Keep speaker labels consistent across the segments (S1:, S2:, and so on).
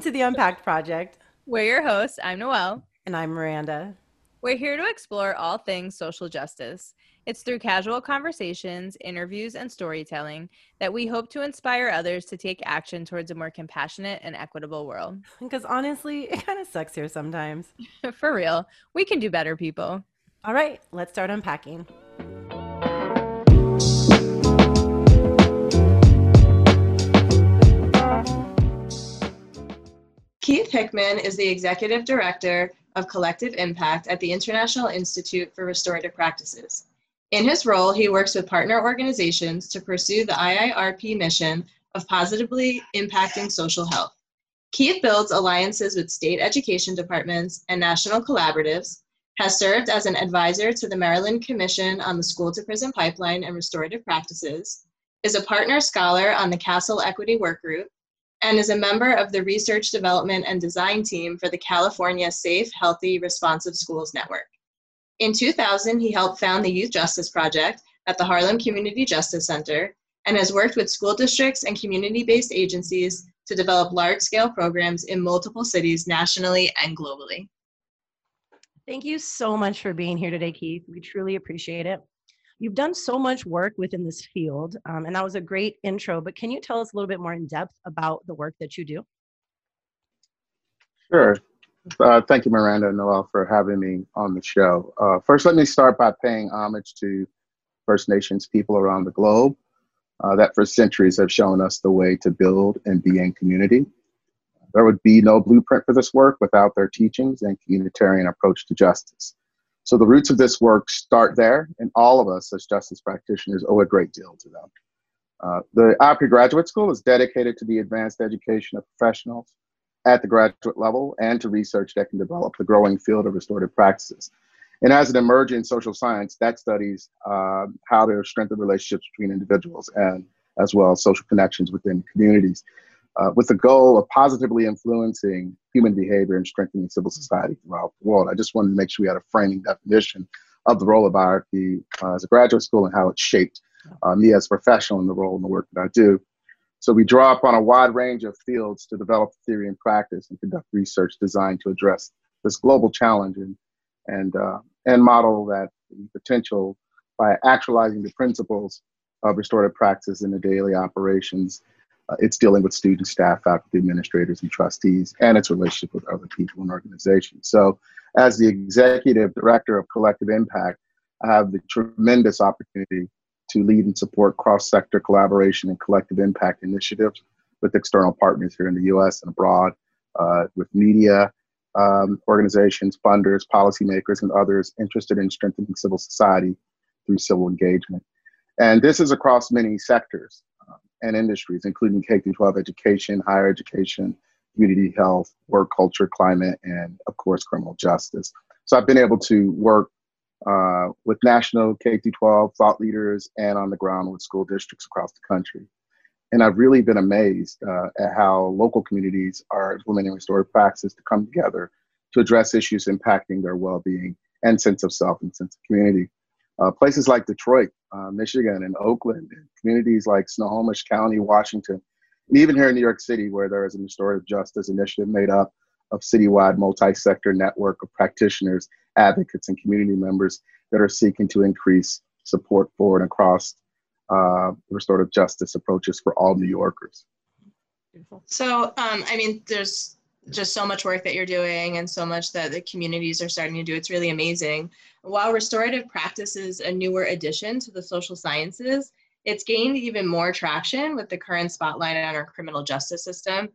S1: Welcome to the Unpacked Project.
S2: We're your hosts. I'm Noelle.
S1: And I'm Miranda.
S2: We're here to explore all things social justice. It's through casual conversations, interviews, and storytelling that we hope to inspire others to take action towards a more compassionate and equitable world.
S1: Because honestly, it kind of sucks here sometimes.
S2: For real, we can do better, people.
S1: All right, let's start unpacking.
S3: Keith Hickman is the Executive Director of Collective Impact at the International Institute for Restorative Practices. In his role, he works with partner organizations to pursue the IIRP mission of positively impacting social health. Keith builds alliances with state education departments and national collaboratives, has served as an advisor to the Maryland Commission on the School to Prison Pipeline and Restorative Practices, is a partner scholar on the CASEL Equity Work Group, and is a member of the Research Development and Design Team for the California Safe, Healthy, Responsive Schools Network. In 2000, he helped found the Youth Justice Project at the Harlem Community Justice Center and has worked with school districts and community based agencies to develop large scale programs in multiple cities nationally and globally.
S1: Thank you so much for being here today, Keith. We truly appreciate it. You've done so much work within this field, um, and that was a great intro, but can you tell us a little bit more in depth about the work that you do?
S4: Sure. Uh, thank you, Miranda and Noelle, for having me on the show. Uh, first, let me start by paying homage to First Nations people around the globe uh, that for centuries have shown us the way to build and be in community. There would be no blueprint for this work without their teachings and communitarian approach to justice. So the roots of this work start there, and all of us as justice practitioners owe a great deal to them. Uh, the IIRP Graduate School is dedicated to the advanced education of professionals at the graduate level and to research that can develop the growing field of restorative practices. And as an emerging social science, that studies uh, how to strengthen relationships between individuals and as well as social connections within communities uh, with the goal of positively influencing human behavior and strengthening civil society throughout the world. I just wanted to make sure we had a framing definition of the role of IIRP uh, as a graduate school and how it shaped uh, me as a professional in the role and the work that I do. So we draw upon a wide range of fields to develop theory and practice and conduct research designed to address this global challenge and and uh, and model that potential by actualizing the principles of restorative practice in the daily operations it's dealing with students, staff, faculty, administrators, and trustees, and its relationship with other people and organizations. So, as the executive director of Collective Impact, I have the tremendous opportunity to lead and support cross sector collaboration and collective impact initiatives with external partners here in the US and abroad, uh, with media um, organizations, funders, policymakers, and others interested in strengthening civil society through civil engagement. And this is across many sectors and industries, including K 12 education, higher education, community health, work culture, climate, and of course, criminal justice. So I've been able to work uh, with national K 12 thought leaders and on the ground with school districts across the country. And I've really been amazed uh, at how local communities are implementing restorative practices to come together to address issues impacting their well being and sense of self and sense of community. Uh, places like Detroit, uh, Michigan, and Oakland, and communities like Snohomish County, Washington, and even here in New York City, where there is a restorative justice initiative made up of citywide multi-sector network of practitioners, advocates, and community members that are seeking to increase support for and across uh, restorative justice approaches for all New Yorkers.
S3: So, um, I mean, there's just so much work that you're doing and so much that the communities are starting to do. It's really amazing. While restorative practice is a newer addition to the social sciences, it's gained even more traction with the current spotlight on our criminal justice system.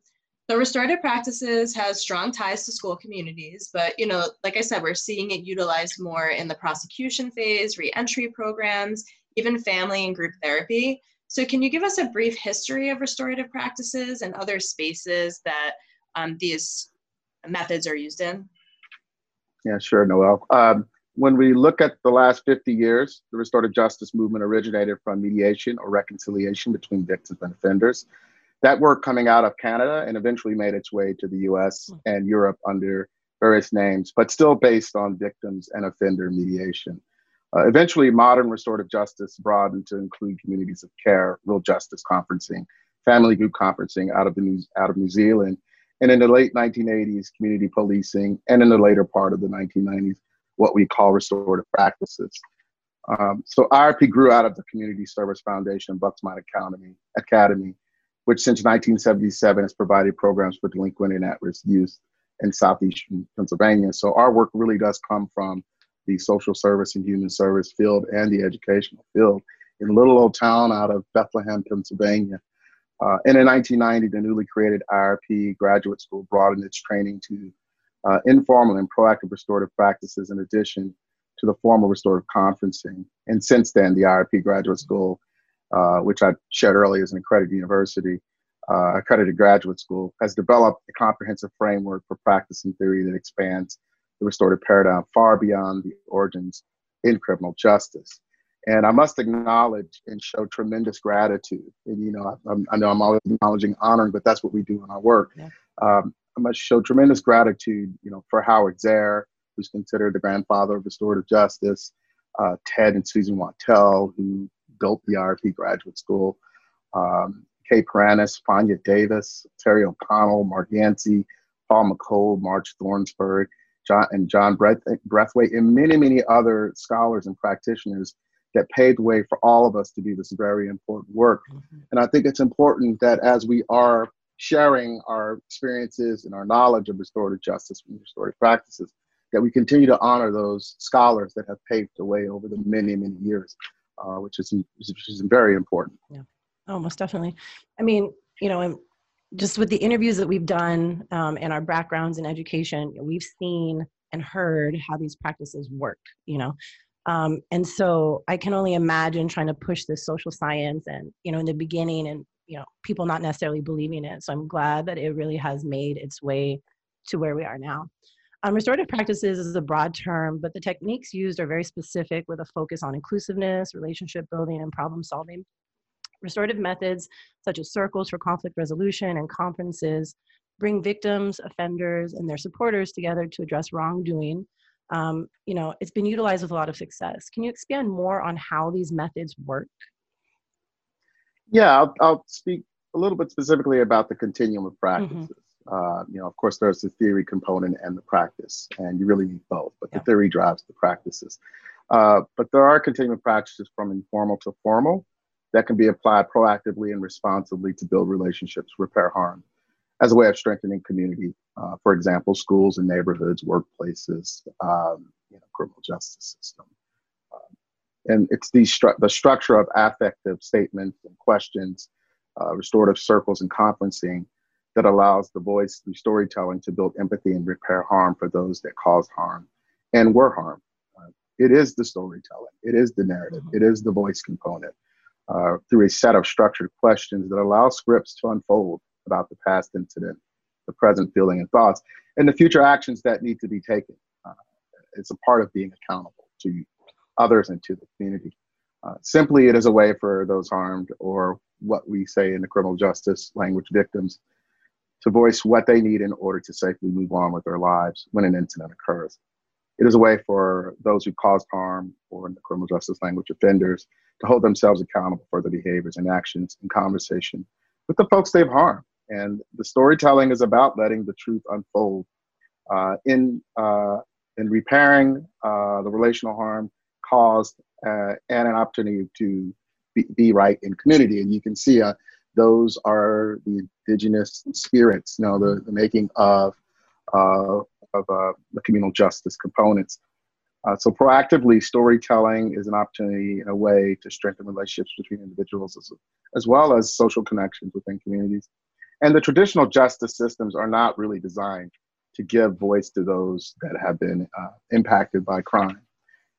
S3: So restorative practices has strong ties to school communities, but you know, like I said, we're seeing it utilized more in the prosecution phase, reentry programs, even family and group therapy. So can you give us a brief history of restorative practices and other spaces that um, these methods are used in?
S4: Yeah, sure, Noel. Um, when we look at the last 50 years, the restorative justice movement originated from mediation or reconciliation between victims and offenders. That work coming out of Canada and eventually made its way to the US and Europe under various names, but still based on victims and offender mediation. Uh, eventually, modern restorative justice broadened to include communities of care, real justice conferencing, family group conferencing out of, the New, out of New Zealand, and in the late 1980s, community policing, and in the later part of the 1990s, what we call restorative practices. Um, so IRP grew out of the Community Service Foundation Buxmont Academy, Academy, which since 1977 has provided programs for delinquent and at-risk youth in southeastern Pennsylvania. So our work really does come from the social service and human service field and the educational field in a little old town out of Bethlehem, Pennsylvania. Uh, and in 1990, the newly created IRP graduate school broadened its training to uh, informal and proactive restorative practices in addition to the formal restorative conferencing. And since then, the IRP graduate school, uh, which I shared earlier is an accredited university, uh, accredited graduate school, has developed a comprehensive framework for practice and theory that expands the restorative paradigm far beyond the origins in criminal justice. And I must acknowledge and show tremendous gratitude. And, you know, I, I know I'm always acknowledging, honoring, but that's what we do in our work. Yeah. Um, I must show tremendous gratitude, you know, for Howard Zehr, who's considered the grandfather of restorative justice, uh, Ted and Susan Wachtel, who built the IRP graduate school, um, Kay Pranis, Fania Davis, Terry O'Connell, Mark Yantzi, Paul McCold, Marg Thorsborne, John, and John Braithwaite, and many, many other scholars and practitioners that paved the way for all of us to do this very important work. Mm-hmm. And I think it's important that as we are sharing our experiences and our knowledge of restorative justice and restorative practices, that we continue to honor those scholars that have paved the way over the many, many years, uh, which, is, which is very important.
S1: Yeah, oh, most definitely. I mean, you know, and just with the interviews that we've done um, and our backgrounds in education, we've seen and heard how these practices work, you know. Um, and so I can only imagine trying to push this social science and, you know, in the beginning and, you know, people not necessarily believing it. So I'm glad that it really has made its way to where we are now. Um, restorative practices is a broad term, but the techniques used are very specific with a focus on inclusiveness, relationship building, and problem solving. Restorative methods such as circles for conflict resolution and conferences bring victims, offenders, and their supporters together to address wrongdoing. Um, you know, it's been utilized with a lot of success. Can you expand more on how these methods work?
S4: Yeah, I'll, I'll speak a little bit specifically about the continuum of mm-hmm. practices. Mm-hmm. Uh, you know, of course, there's the theory component and the practice, and you really need both, but yeah. the theory drives the practices. Uh, but there are continuum practices from informal to formal that can be applied proactively and responsibly to build relationships, repair harm, as a way of strengthening community. Uh, for example, schools and neighborhoods, workplaces, um, you know, criminal justice system. Um, and it's the, stru- the structure of affective statements and questions, uh, restorative circles and conferencing that allows the voice through storytelling to build empathy and repair harm for those that caused harm and were harmed. Uh, it is the storytelling, it is the narrative, it is the voice component uh, through a set of structured questions that allow scripts to unfold about the past incident, the present feeling and thoughts, and the future actions that need to be taken. Uh, it's a part of being accountable to others and to the community. Uh, simply, it is a way for those harmed, or what we say in the criminal justice language, victims, to voice what they need in order to safely move on with their lives when an incident occurs. It is a way for those who caused harm, or in the criminal justice language, offenders, to hold themselves accountable for their behaviors and actions in conversation with the folks they've harmed. And the storytelling is about letting the truth unfold uh, in, uh, in repairing uh, the relational harm caused uh, and an opportunity to be, be, right in community. And you can see uh, those are the indigenous spirits, you know, the, the making of, uh, of the communal justice components. Uh, so proactively, storytelling is an opportunity in a way to strengthen relationships between individuals as, as well as social connections within communities. And the traditional justice systems are not really designed to give voice to those that have been uh, impacted by crime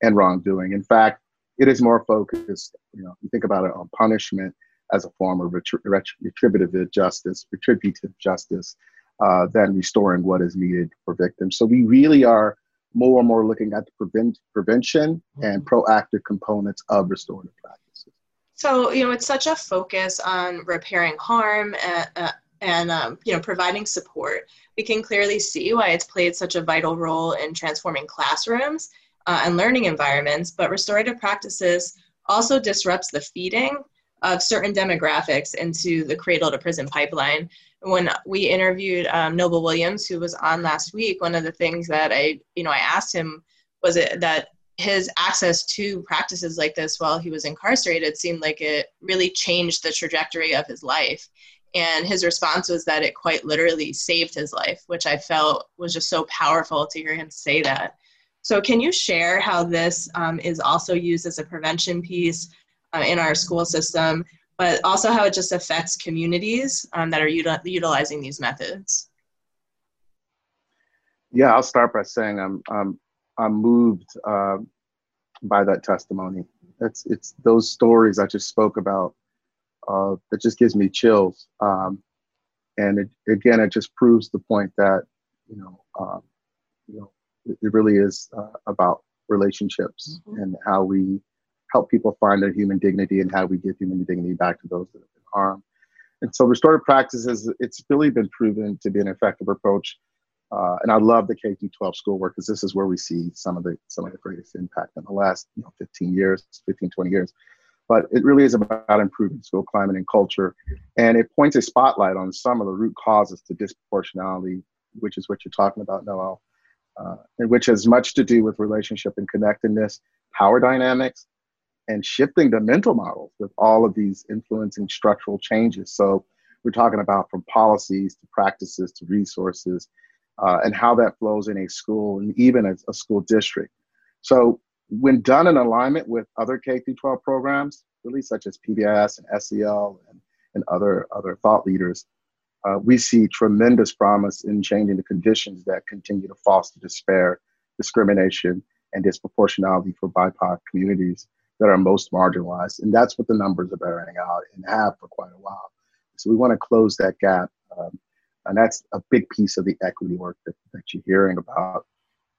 S4: and wrongdoing. In fact, it is more focused, you know, you think about it on punishment as a form of retributive justice, retributive justice, uh, than restoring what is needed for victims. So we really are more and more looking at the prevent, prevention and mm-hmm. proactive components of restorative practices.
S3: So, you know, it's such a focus on repairing harm and, uh, and um, you know, providing support. We can clearly see why it's played such a vital role in transforming classrooms uh, and learning environments, but restorative practices also disrupts the feeding of certain demographics into the cradle to prison pipeline. when we interviewed um, Noble Williams, who was on last week, one of the things that I, you know, I asked him was it that his access to practices like this while he was incarcerated seemed like it really changed the trajectory of his life. And his response was that it quite literally saved his life, which I felt was just so powerful to hear him say that. So, can you share how this um, is also used as a prevention piece uh, in our school system, but also how it just affects communities um, that are util- utilizing these methods?
S4: Yeah, I'll start by saying I'm I'm I'm moved uh, by that testimony. It's it's those stories I just spoke about uh, that just gives me chills. Um, and it, again, it just proves the point that you know um, you know it, it really is uh, about relationships mm-hmm. and how we help people find their human dignity and how we give human dignity back to those that have been harmed. And so restorative practices, it's really been proven to be an effective approach uh, and I love the K through 12 schoolwork because this is where we see some of the some of the greatest impact in the last you know 15 years, 15, 20 years. But it really is about improving school climate and culture, and it points a spotlight on some of the root causes to disproportionality, which is what you're talking about, Noel, uh, and which has much to do with relationship and connectedness, power dynamics, and shifting the mental models with all of these influencing structural changes. So we're talking about from policies to practices to resources uh, and how that flows in a school and even a, a, school district. So when done in alignment with other K through 12 programs, really such as PBS and SEL and, and other, other thought leaders, uh, we see tremendous promise in changing the conditions that continue to foster despair, discrimination, and disproportionality for BIPOC communities that are most marginalized. And that's what the numbers are bearing out and have for quite a while. So we want to close that gap. Um, and that's a big piece of the equity work that, that you're hearing about.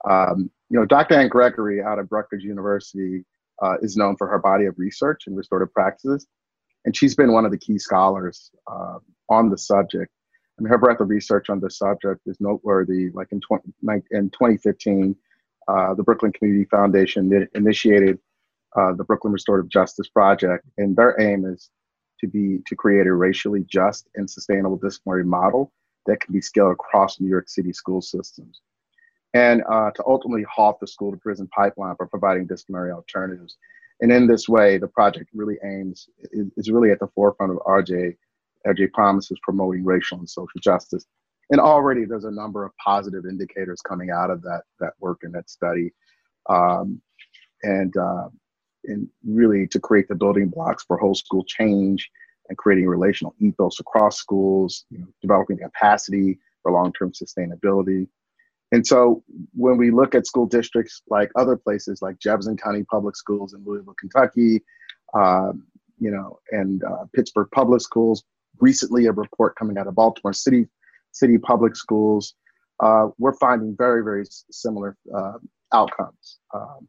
S4: Um, you know, Dr. Ann Gregory out of Rutgers University uh, is known for her body of research in restorative practices, and she's been one of the key scholars uh, on the subject. I mean, her breadth of research on this subject is noteworthy. Like in, 20, in 2015, uh, the Brooklyn Community Foundation initiated uh, the Brooklyn Restorative Justice Project, and their aim is to be to create a racially just and sustainable disciplinary model that can be scaled across New York City school systems. And uh, to ultimately halt the school to prison pipeline by providing disciplinary alternatives. And in this way, the project really aims, is, really at the forefront of RJ, RJ Promises promoting racial and social justice. And already there's a number of positive indicators coming out of that, that work and that study. Um, and, uh, and really to create the building blocks for whole school change and creating relational ethos across schools, you know, developing capacity for long-term sustainability. And so when we look at school districts like other places like Jefferson County Public Schools in Louisville, Kentucky, um, you know, and uh, Pittsburgh Public Schools, recently a report coming out of Baltimore City City Public Schools, uh, we're finding very, very similar uh, outcomes. Um,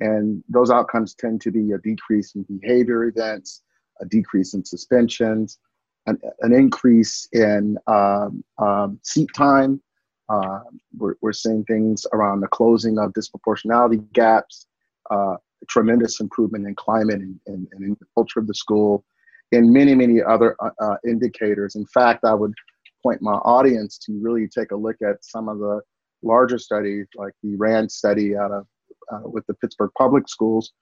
S4: and those outcomes tend to be a decrease in behavior events, a decrease in suspensions, an, an increase in um, um, seat time. Uh, we're, we're seeing things around the closing of disproportionality gaps, uh, tremendous improvement in climate and, and, and, in the culture of the school, and many, many other uh, uh, indicators. In fact, I would point my audience to really take a look at some of the larger studies, like the RAND study out of uh, with the Pittsburgh Public Schools,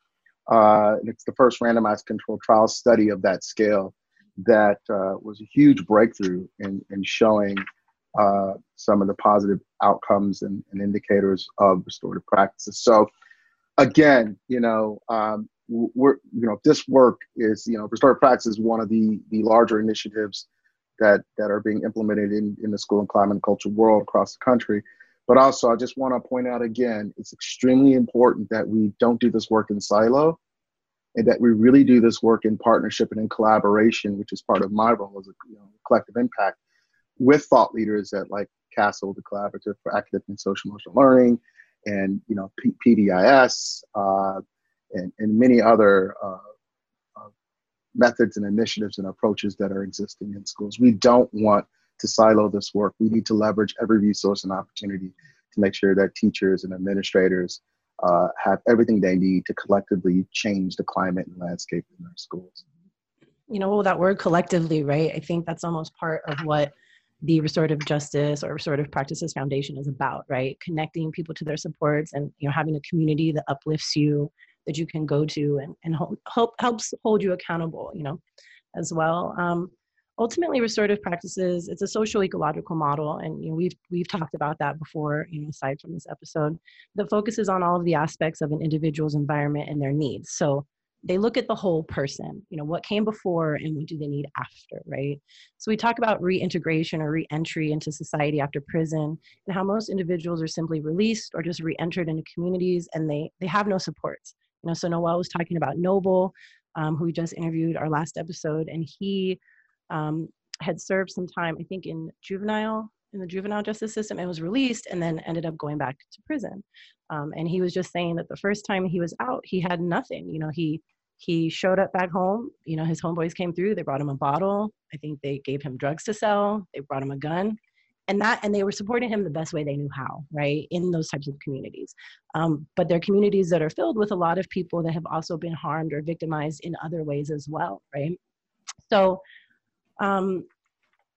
S4: uh, it's the first randomized controlled trial study of that scale that was a huge breakthrough in, in showing uh, some of the positive outcomes and, and, indicators of restorative practices. So, again, you know, um, we're you know this work is you know restorative practice is one of the the larger initiatives that that are being implemented in in the school and climate and culture world across the country. But also, I just want to point out again, it's extremely important that we don't do this work in silo and that we really do this work in partnership and in collaboration, which is part of my role as a you know, collective impact with thought leaders at like CASEL, the Collaborative for Academic and Social Emotional Learning, and you know P- PBIS, uh, and, and many other uh, uh, methods and initiatives and approaches that are existing in schools. We don't want to silo this work. We need to leverage every resource and opportunity to make sure that teachers and administrators uh, have everything they need to collectively change the climate and landscape in our schools.
S1: You know, well, that word collectively, right? I think that's almost part of what the restorative justice or restorative practices foundation is about right? Connecting people to their supports and you know having a community that uplifts you that you can go to and, and help helps hold you accountable you know as well. Um, ultimately restorative practices it's a social ecological model and you know we've we've talked about that before you know aside from this episode that focuses on all of the aspects of an individual's environment and their needs. So they look at the whole person you know what came before and what do they need after right? So we talk about reintegration or reentry into society after prison and how most individuals are simply released or just re-entered into communities and they they have no supports. You know so noel was talking about noble um, who we just interviewed our last episode and he um, had served some time i think in juvenile in the juvenile justice system and was released and then ended up going back to prison. Um, and he was just saying that the first time he was out he had nothing you know he he showed up back home. You know, his homeboys came through. They brought him a bottle. I think they gave him drugs to sell. They brought him a gun, and that and they were supporting him the best way they knew how. Right in those types of communities, um, but they're communities that are filled with a lot of people that have also been harmed or victimized in other ways as well. Right. So, um,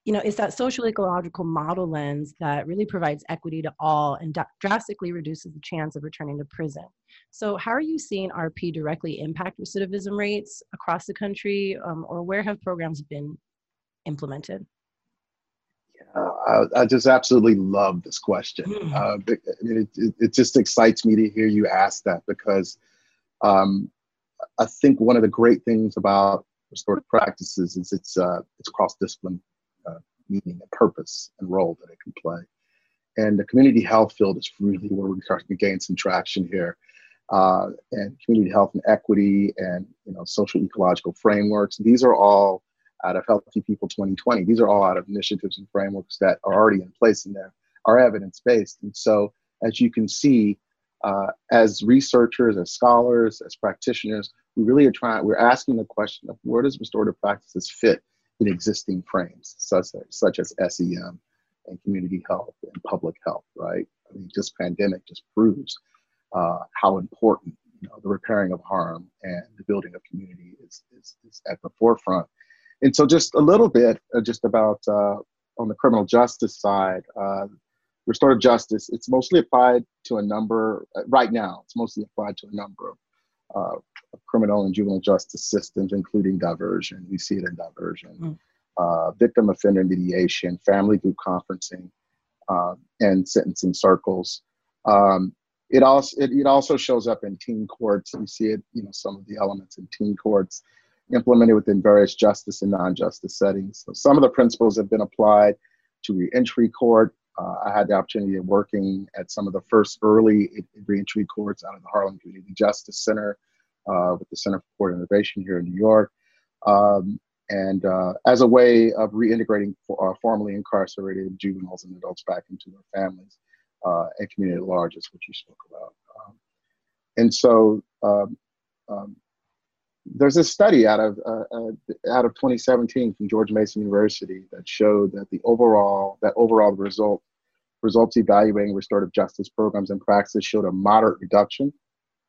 S1: you know, it's that social ecological model lens that really provides equity to all and drastically reduces the chance of returning to prison. So, how are you seeing RP directly impact recidivism rates across the country, um, or where have programs been implemented?
S4: Uh, I, I, just absolutely love this question. Mm. Uh, it, it, it, just excites me to hear you ask that because um, I think one of the great things about restorative practices is it's uh, it's cross discipline uh, meaning and purpose and role that it can play. And the community health field is really where we're starting to gain some traction here. Uh, and community health and equity and you know social ecological frameworks. These are all out of Healthy People 2020. These are all out of initiatives and frameworks that are already in place and that are evidence based. And so, as you can see, uh, as researchers, as scholars, as practitioners, we really are trying. We're asking the question of where does restorative practices fit in existing frames, such as, such as SEM and community health and public health, right? I mean, just pandemic just proves uh, how important you know, the repairing of harm and the building of community is, is, is at the forefront. And so, just a little bit uh, just about uh, on the criminal justice side, uh, restorative justice, it's mostly applied to a number, uh, right now, it's mostly applied to a number of criminal and juvenile justice systems, including diversion. We see it in diversion, mm. uh, victim offender mediation, family group conferencing, uh, and sentencing circles. Um, it also it, it also shows up in teen courts. We see it, you know, some of the elements in teen courts implemented within various justice and non-justice settings. So some of the principles have been applied to reentry court. Uh, I had the opportunity of working at some of the first early reentry courts out of the Harlem Community Justice Center with the Center for Court Innovation here in New York. Um, and uh, as a way of reintegrating for, uh, formerly incarcerated juveniles and adults back into their families uh, and community at large is what you spoke about. Um, and so um, um there's a study out of uh, uh, out of 2017 from George Mason University that showed that the overall that overall result results evaluating restorative justice programs and practices showed a moderate reduction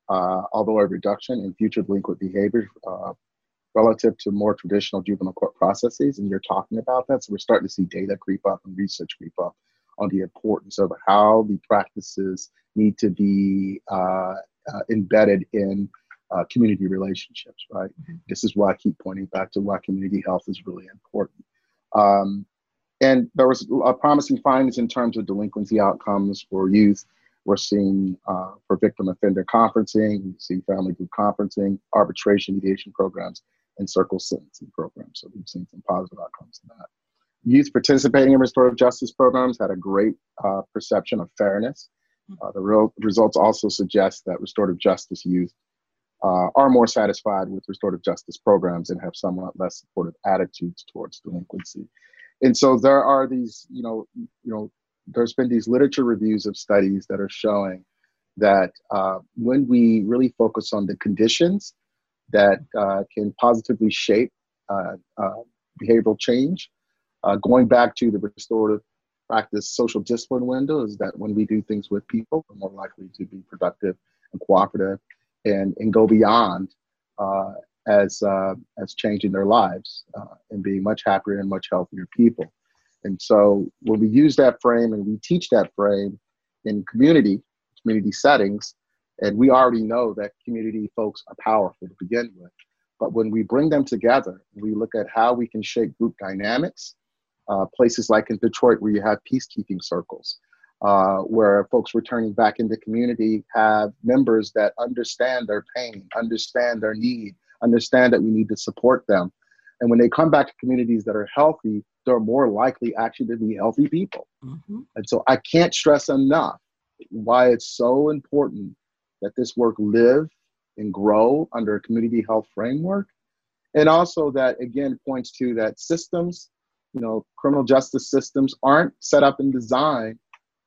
S4: uh, although a reduction in future delinquent behavior uh, relative to more traditional juvenile court processes. And you're talking about that. So we're starting to see data creep up and research creep up on the importance of how the practices need to be uh, uh embedded in uh, community relationships, right? Mm-hmm. This is why I keep pointing back to why community health is really important. Um, and there was promising findings in terms of delinquency outcomes for youth we're seeing uh, for victim offender conferencing, we see family group conferencing, arbitration mediation programs, and circle sentencing programs. So we've seen some positive outcomes in that. Youth participating in restorative justice programs had a great uh, perception of fairness. Mm-hmm. Uh, the real results also suggest that restorative justice youth uh, are more satisfied with restorative justice programs and have somewhat less supportive attitudes towards delinquency. And so there are these, you know, you know, there's been these literature reviews of studies that are showing that uh, when we really focus on the conditions that uh, can positively shape uh, uh behavioral change, uh, going back to the restorative practice social discipline window is that when we do things with people, we're more likely to be productive and cooperative and, and go beyond as, as changing their lives and being much happier and much healthier people. And so when we use that frame and we teach that frame in community, community settings, and we already know that community folks are powerful to begin with. But when we bring them together, we look at how we can shape group dynamics. Uh, places like in Detroit, where you have peacekeeping circles, uh, where folks returning back into community have members that understand their pain, understand their need, understand that we need to support them. And when they come back to communities that are healthy, they're more likely actually to be healthy people. Mm-hmm. And so I can't stress enough why it's so important that this work live and grow under a community health framework. And also that again points to that systems, you know, criminal justice systems aren't set up and designed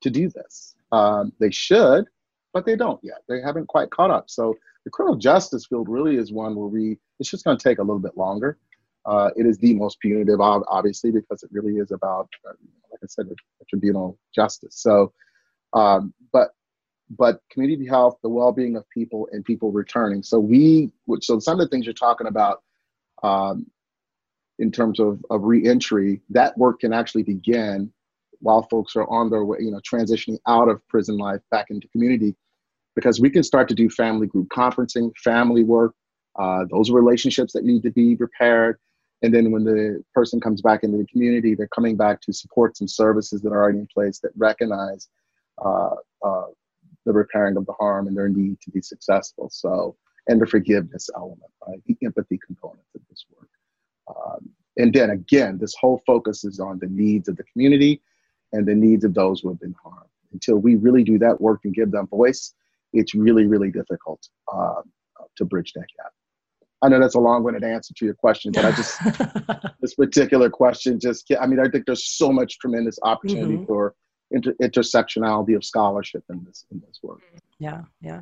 S4: to do this. Um, they should, but they don't yet. They haven't quite caught up. So the criminal justice field really is one where we, it's just going to take a little bit longer. Uh, it is the most punitive, obviously, because it really is about, uh, like I said, tribunal justice. So, um, but but community health, the well-being of people, and people returning. So we, so some of the things you're talking about, um, in terms of of reentry, that work can actually begin while folks are on their way, you know, transitioning out of prison life back into community, because we can start to do family group conferencing, family work, uh, those relationships that need to be repaired. And then when the person comes back into the community, they're coming back to supports and services that are already in place that recognize uh, uh, the repairing of the harm and their need to be successful. So, and the forgiveness element, right? The empathy component of this work. Um, and then again, this whole focus is on the needs of the community and the needs of those who have been harmed. Until we really do that work and give them voice, it's really, really difficult uh, to bridge that gap. I know that's a long-winded answer to your question, but I just this particular question just I mean I think there's so much tremendous opportunity mm-hmm. for inter- intersectionality of scholarship in this in this work.
S1: Yeah, yeah.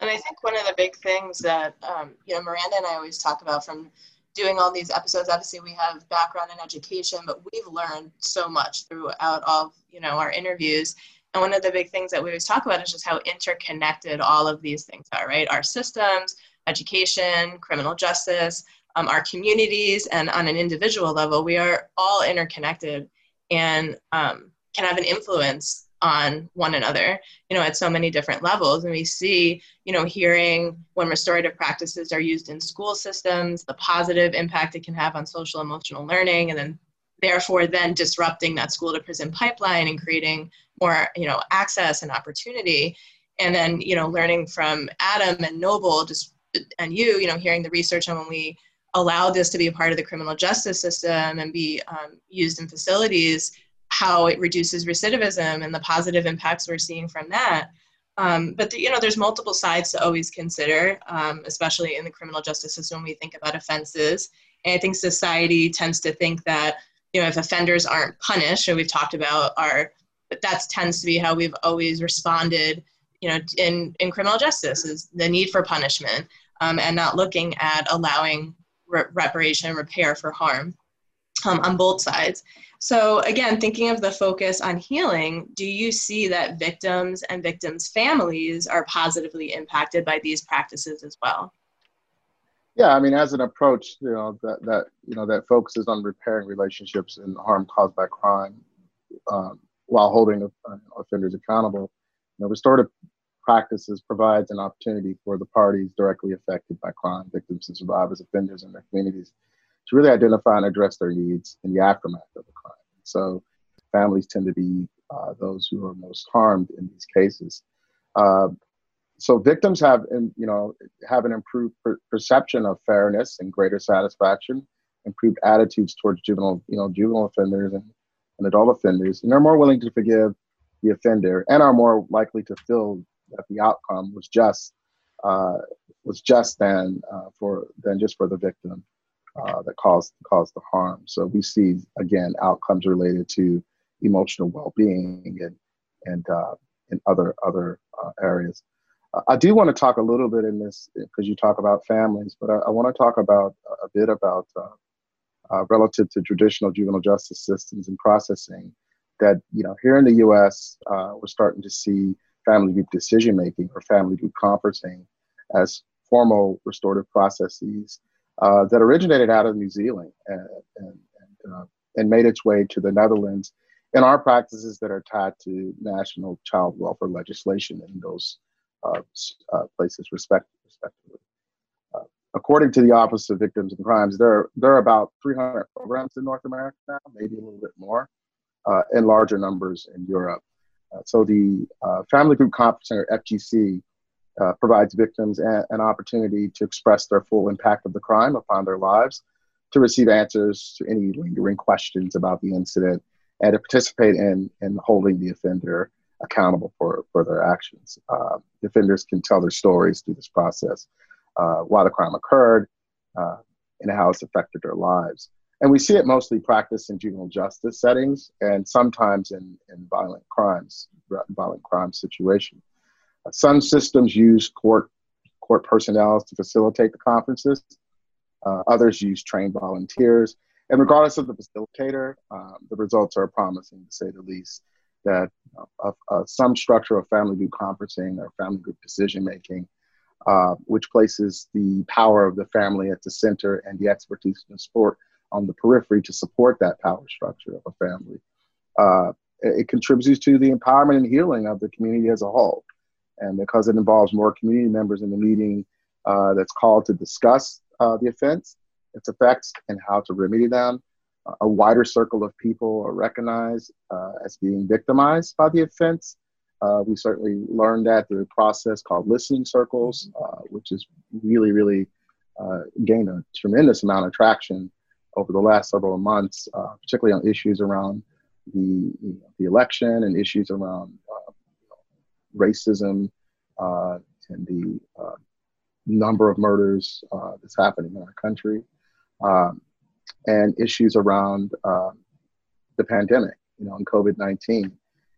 S3: And I think one of the big things that um, you know Miranda and I always talk about from doing all these episodes. Obviously, we have background in education, but we've learned so much throughout all you know our interviews. And one of the big things that we always talk about is just how interconnected all of these things are. Right, our systems, education, criminal justice, um, our communities, and on an individual level, we are all interconnected. And um, can have an influence on one another you know at so many different levels and we see you know hearing when restorative practices are used in school systems the positive impact it can have on social emotional learning and then therefore then disrupting that school to prison pipeline and creating more you know access and opportunity and then you know learning from adam and noble just and you you know hearing the research on when we allow this to be a part of the criminal justice system and be um, used in facilities how it reduces recidivism and the positive impacts we're seeing from that. Um, but the, you know, there's multiple sides to always consider, um, especially in the criminal justice system when we think about offenses. And I think society tends to think that you know if offenders aren't punished, and we've talked about our, but that tends to be how we've always responded. You know, in in criminal justice is the need for punishment um, and not looking at allowing re- reparation, repair for harm um, on both sides. So, again, thinking of the focus on healing, do you see that victims and victims' families are positively impacted by these practices as well?
S4: Yeah, I mean, as an approach, you know, that, that you know that focuses on repairing relationships and harm caused by crime, um, while holding uh, offenders accountable. You know, restorative practices provides an opportunity for the parties directly affected by crime, victims and survivors, offenders, and their communities to really identify and address their needs in the aftermath of the crime. So families tend to be uh, those who are most harmed in these cases. Uh, so victims have, you know, have an improved per- perception of fairness and greater satisfaction, improved attitudes towards juvenile, you know, juvenile offenders and, and adult offenders, and they're more willing to forgive the offender and are more likely to feel that the outcome was just uh, was just than uh, for than just for the victim uh, that caused caused the harm. So we see again outcomes related to emotional well-being and and uh, in other other uh, areas. Uh, I do want to talk a little bit in this because you talk about families, but I, I want to talk about a bit about uh, uh, relative to traditional juvenile justice systems and processing. That you know here in the U.S. we're starting to see family group decision making or family group conferencing as formal restorative processes uh, that originated out of New Zealand and, and, and uh, and made its way to the Netherlands in our practices that are tied to national child welfare legislation in those uh, uh, places, respect, respectively. Uh, according to the Office of Victims and Crimes, there are, there are about 300 programs in North America now, maybe a little bit more, uh, and larger numbers in Europe. Uh, so the uh, Family Group Conference Center, FGC, provides victims a- an opportunity to express their full impact of the crime upon their lives, to receive answers to any lingering questions about the incident, and to participate in, in holding the offender accountable for, for their actions. Uh, defenders can tell their stories through this process, uh, why the crime occurred, uh, and how it's affected their lives. And we see it mostly practiced in juvenile justice settings and sometimes in, in violent crimes, violent crime situations. Uh, some systems use court, court personnel to facilitate the conferences. Uh, others use trained volunteers. And regardless of the facilitator, um, the results are promising to say the least that uh, uh, some structure of family group conferencing or family group decision making, uh, which places the power of the family at the center and the expertise and support on the periphery to support that power structure of a family. Uh, it, it contributes to the empowerment and healing of the community as a whole. And because it involves more community members in the meeting uh, that's called to discuss uh, the offense, its effects, and how to remedy them, a wider circle of people are recognized uh, as being victimized by the offense. Uh, we certainly learned that through a process called listening circles, uh, which has really, really gained a tremendous amount of traction over the last several months, uh, particularly on issues around the, you know, the election and issues around uh, racism and the number of murders that's happening in our country. Um, and issues around uh, the pandemic, you know, and COVID 19.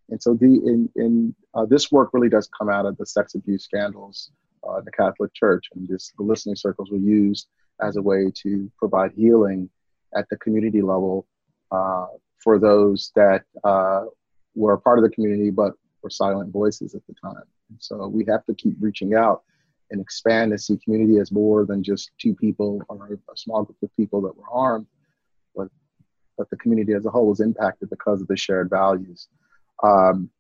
S4: And so the, in, in uh, this work really does come out of the sex abuse scandals uh, in the Catholic Church. And this, the listening circles were used as a way to provide healing at the community level uh, for those that uh, were a part of the community but were silent voices at the time. And so we have to keep reaching out and expand to see community as more than just two people or a small group of people that were harmed, but but the community as a whole was impacted because of the shared values. Um,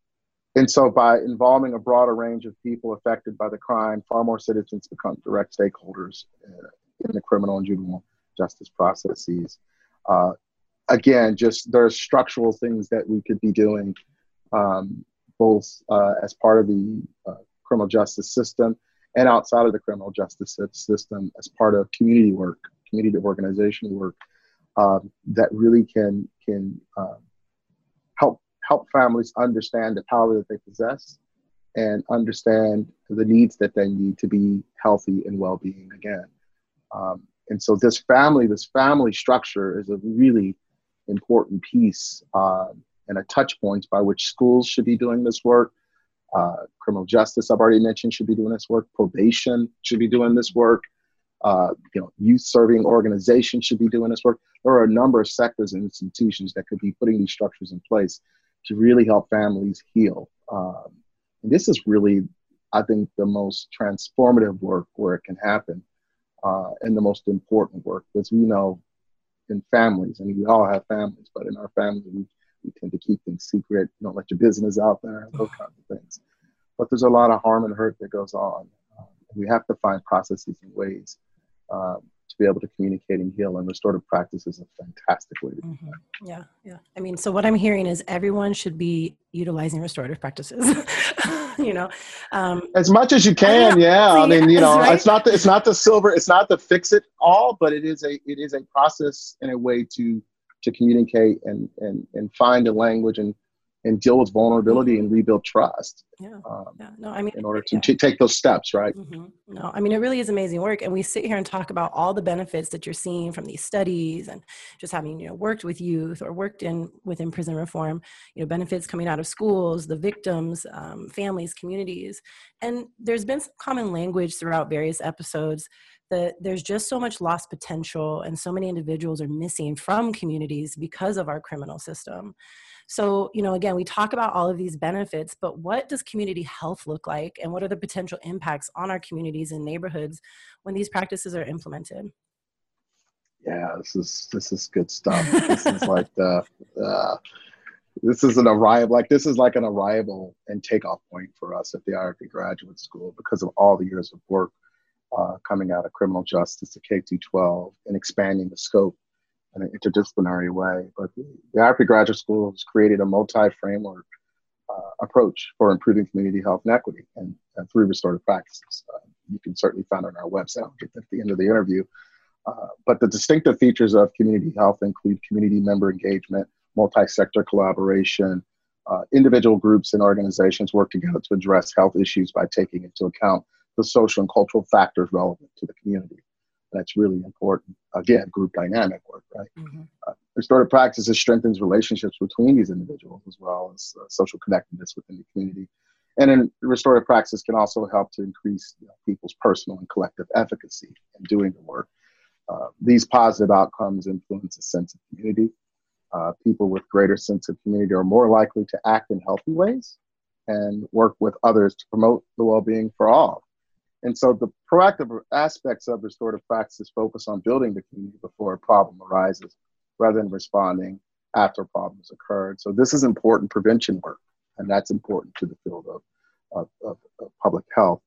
S4: and so, by involving a broader range of people affected by the crime, far more citizens become direct stakeholders uh, in the criminal and juvenile justice processes. Uh, again, just there's structural things that we could be doing, um, both uh, as part of the uh, criminal justice system and outside of the criminal justice system as part of community work, community organization work um, that really can can um, help help families understand the power that they possess and understand the needs that they need to be healthy and well-being again. Um, and so this family, this family structure is a really important piece uh, and a touch point by which schools should be doing this work, uh, criminal justice, I've already mentioned, should be doing this work. Probation should be doing this work. Uh, you know, youth serving organizations should be doing this work. There are a number of sectors and institutions that could be putting these structures in place to really help families heal. Um, and this is really, I think, the most transformative work where it can happen, uh, and the most important work, because we know in families, and we all have families, but in our families, we you tend to keep things secret. You don't let your business out there, those kinds of things. But there's a lot of harm and hurt that goes on. Um, we have to find processes and ways um, to be able to communicate and heal. And restorative practice is a fantastic way to do mm-hmm.
S1: that. Yeah, yeah. I mean, so what I'm hearing is everyone should be utilizing restorative practices. you know, um,
S4: as much as you can. Yeah, I mean, you know, right? it's not the it's not the silver, it's not the fix it all, but it is a it is a process and a way to to communicate and and and find a language and and deal with vulnerability and rebuild trust.
S1: Yeah. Um, yeah. No, I mean,
S4: in order to, yeah. take those steps, right?
S1: Mm-hmm. No, I mean, it really is amazing work. And we sit here and talk about all the benefits that you're seeing from these studies and just having, you know, worked with youth or worked in within prison reform, you know, benefits coming out of schools, the victims, um, families, communities. And there's been some common language throughout various episodes that there's just so much lost potential and so many individuals are missing from communities because of our criminal system. So, you know, again, we talk about all of these benefits, but what does community health look like and what are the potential impacts on our communities and neighborhoods when these practices are implemented?
S4: Yeah, this is this is good stuff. this is like the uh, this is an arrival like this is like an arrival and takeoff point for us at the IRP Graduate School because of all the years of work uh, coming out of criminal justice to K 12 and expanding the scope in an interdisciplinary way. But the, IIRP Graduate School has created a multi-framework uh, approach for improving community health and equity and, and through restorative practices. Uh, you can certainly find on our website. At the end of the interview. Uh, but the distinctive features of community health include community member engagement, multi-sector collaboration, uh, individual groups and organizations work together to address health issues by taking into account the social and cultural factors relevant to the community. That's really important. Again, group dynamic work, right? Mm-hmm. Uh, restorative practices strengthens relationships between these individuals as well as uh, social connectedness within the community. And then restorative practice can also help to increase you know, people's personal and collective efficacy in doing the work. Uh, these positive outcomes influence a sense of community. Uh, people with greater sense of community are more likely to act in healthy ways and work with others to promote the well-being for all. And so the proactive aspects of restorative practices focus on building the community before a problem arises rather than responding after problems occurred. So this is important prevention work, and that's important to the field of, of, of, of public health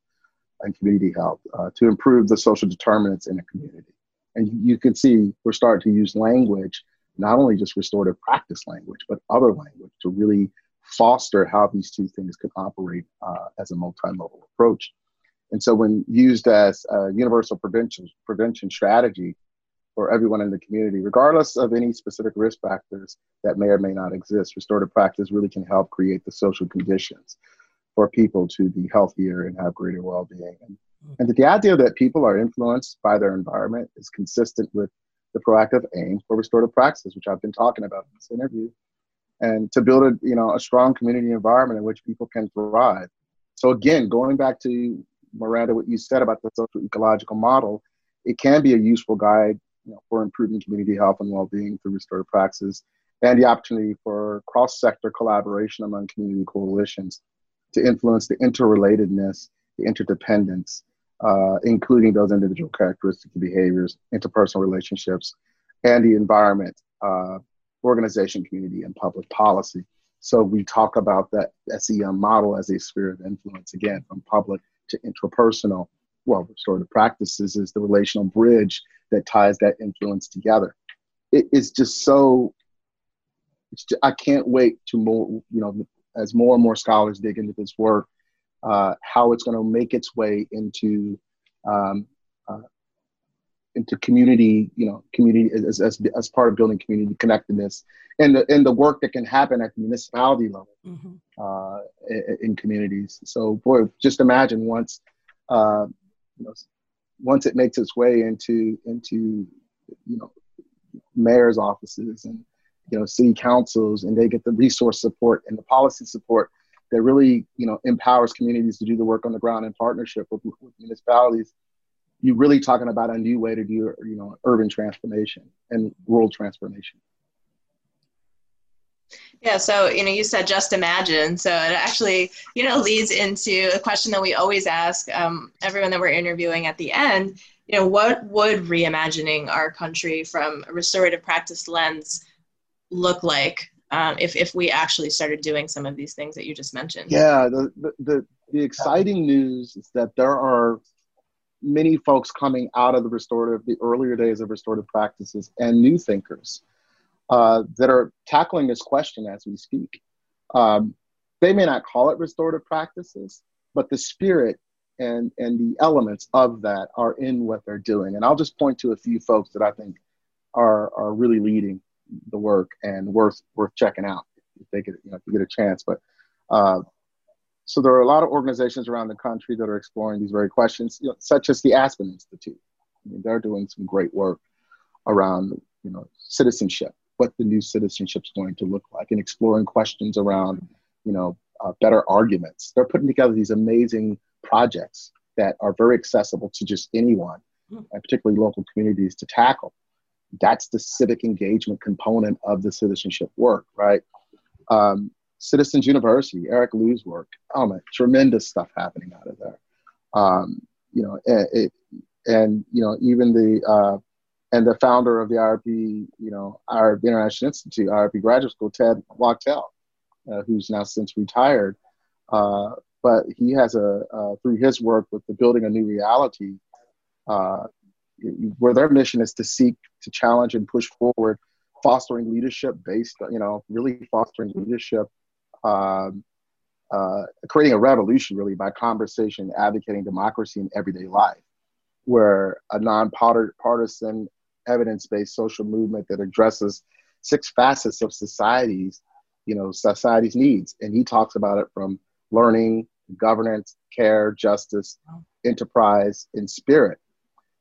S4: and community health uh, to improve the social determinants in a community. And you can see we're starting to use language, not only just restorative practice language, but other language to really foster how these two things can operate uh, as a multimodal approach. And so, when used as a universal prevention prevention strategy for everyone in the community, regardless of any specific risk factors that may or may not exist, restorative practice really can help create the social conditions for people to be healthier and have greater well-being. And, and the idea that people are influenced by their environment is consistent with the proactive aim for restorative practices, which I've been talking about in this interview, and to build a you know a strong community environment in which people can thrive. So again, going back to Miranda, what you said about the social ecological model, it can be a useful guide you know, for improving community health and well-being through restorative practices, and the opportunity for cross-sector collaboration among community coalitions to influence the interrelatedness, the interdependence, uh, including those individual characteristic behaviors, interpersonal relationships, and the environment, uh, organization, community, and public policy. So we talk about that SEM model as a sphere of influence, again, from public to interpersonal, well, restorative practices is the relational bridge that ties that influence together. It is just so, just, I can't wait to more, you know, as more and more scholars dig into this work, uh, how it's going to make its way into um, into community, you know, community as, as, as part of building community connectedness and the, and the work that can happen at the municipality level mm-hmm. uh, in, in, communities. So, boy, just imagine once, uh, you know, once it makes its way into into you know mayor's offices and you know city councils, and they get the resource support and the policy support that really you know empowers communities to do the work on the ground in partnership with, with municipalities you're really talking about a new way to do you know urban transformation and rural transformation.
S3: Yeah so you know you said just imagine. So it actually you know leads into a question that we always ask um, everyone that we're interviewing at the end. You know what would reimagining our country from a restorative practice lens look like um, if, if we actually started doing some of these things that you just mentioned?
S4: Yeah the, the, the, the exciting news is that there are many folks coming out of the restorative, the earlier days of restorative practices, and new thinkers uh, that are tackling this question as we speak. Um, they may not call it restorative practices, but the spirit and, and the elements of that are in what they're doing. And I'll just point to a few folks that I think are, are really leading the work and worth, worth checking out if they get, you know, if you get a chance. But uh, so there are a lot of organizations around the country that are exploring these very questions, you know, such as the Aspen Institute. I mean, they're doing some great work around, you know, citizenship, what the new citizenship is going to look like, and exploring questions around, you know, uh, better arguments. They're putting together these amazing projects that are very accessible to just anyone, hmm. and particularly local communities, to tackle. That's the civic engagement component of the citizenship work, right? Um, Citizens University, Eric Liu's work. Oh man, tremendous stuff happening out of there. Um, you know, it, it, and you know, even the uh, and the founder of the IIRP, you know, our International Institute, IIRP Graduate School, Ted Wachtel, uh, who's now since retired. Uh, but he has a, uh, through his work with the Building a New Reality, uh, where their mission is to seek to challenge and push forward fostering leadership based, you know, really fostering leadership, um, uh, creating a revolution really by conversation, advocating democracy in everyday life, where a non-partisan evidence-based social movement that addresses six facets of society's, you know, society's needs, and he talks about it from learning, governance, care, justice, enterprise, and spirit.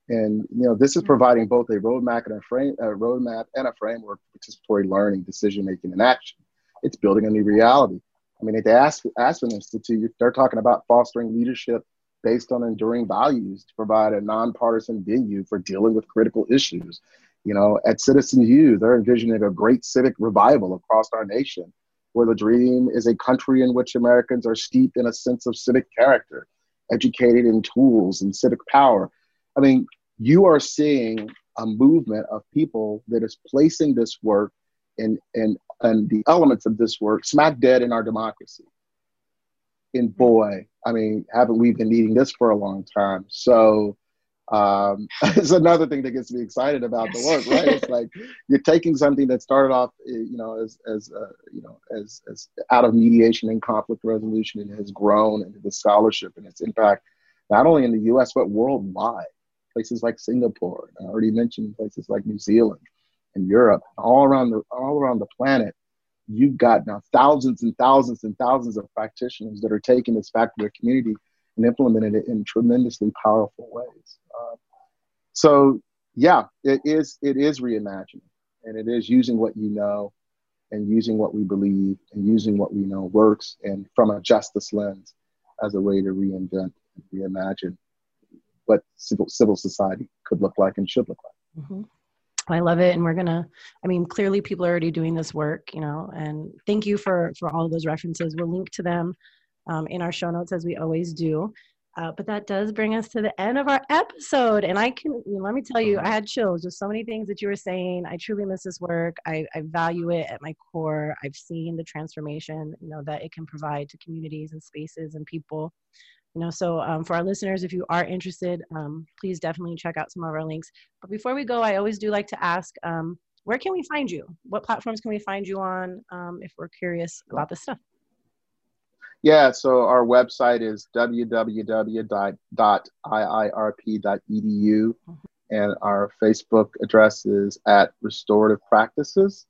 S4: And you know, this is providing both a roadmap and a frame, a roadmap and a framework for participatory learning, decision making, and action. It's building a new reality. I mean, at the Aspen Institute, they're talking about fostering leadership based on enduring values to provide a nonpartisan venue for dealing with critical issues. You know, at Citizen U, they're envisioning a great civic revival across our nation, where the dream is a country in which Americans are steeped in a sense of civic character, educated in tools and civic power. I mean, you are seeing a movement of people that is placing this work in, and and the elements of this work smack dead in our democracy. And boy, I mean, haven't we been needing this for a long time? So um, it's another thing that gets me excited about the work, right? It's like you're taking something that started off, eh, you know, as as uh, you know, as as out of mediation and conflict resolution, and has grown into the scholarship and its impact not only in the U.S. but worldwide places like Singapore. I already mentioned places like New Zealand Europe, all around the all around the planet. You've got now thousands and thousands and thousands of practitioners that are taking this back to their community and implementing it in tremendously powerful ways. Uh, so yeah, it is it is reimagining, and it is using what you know, and using what we believe, and using what we know works, and from a justice lens as a way to reinvent and reimagine what civil, civil society could look like and should look like.
S1: Mm-hmm. I love it, and we're gonna. I mean, clearly, people are already doing this work, you know. And thank you for for all of those references. We'll link to them um, in our show notes as we always do. Uh, but that does bring us to the end of our episode. And I can, you know, let me tell you, I had chills. Just so many things that you were saying. I truly miss this work. I, I value it at my core. I've seen the transformation, you know, that it can provide to communities and spaces and people you know so um, for our listeners if you are interested um, please definitely check out some of our links. But before we go i always do like to ask um, where can we find you? What platforms can we find you on um, if we're curious about this stuff?
S4: Yeah so our website is www.iirp.edu mm-hmm. and our facebook address is at restorative practices.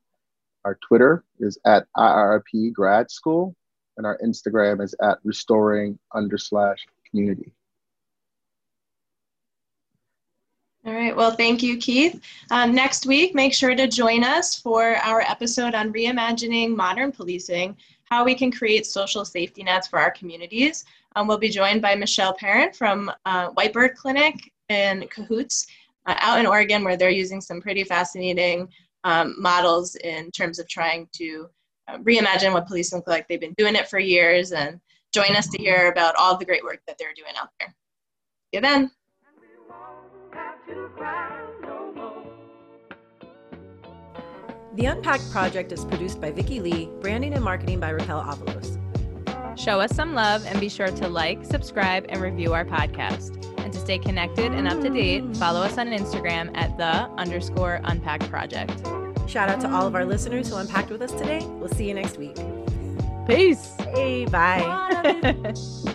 S4: Our twitter is at iirp grad school and our Instagram is at restoring under slash community.
S3: All right. Well, thank you, Keith. Um, next week, make sure to join us for our episode on reimagining modern policing, how we can create social safety nets for our communities. Um, we'll be joined by Michelle Parent from uh, Whitebird Clinic in Cahoots uh, out in Oregon, where they're using some pretty fascinating um, models in terms of trying to reimagine what police look like. They've been doing it for years and join us to hear about all the great work that they're doing out there. See you then.
S1: The Unpacked Project is produced by Vicki Lee, branding and marketing by Raquel Avalos.
S2: Show us some love and be sure to like, subscribe, and review our podcast. And to stay connected and up to date, follow us on Instagram at the underscore unpacked project.
S1: Shout out to all of our listeners who unpacked with us today. We'll see you next week.
S2: Peace.
S1: Hey, bye.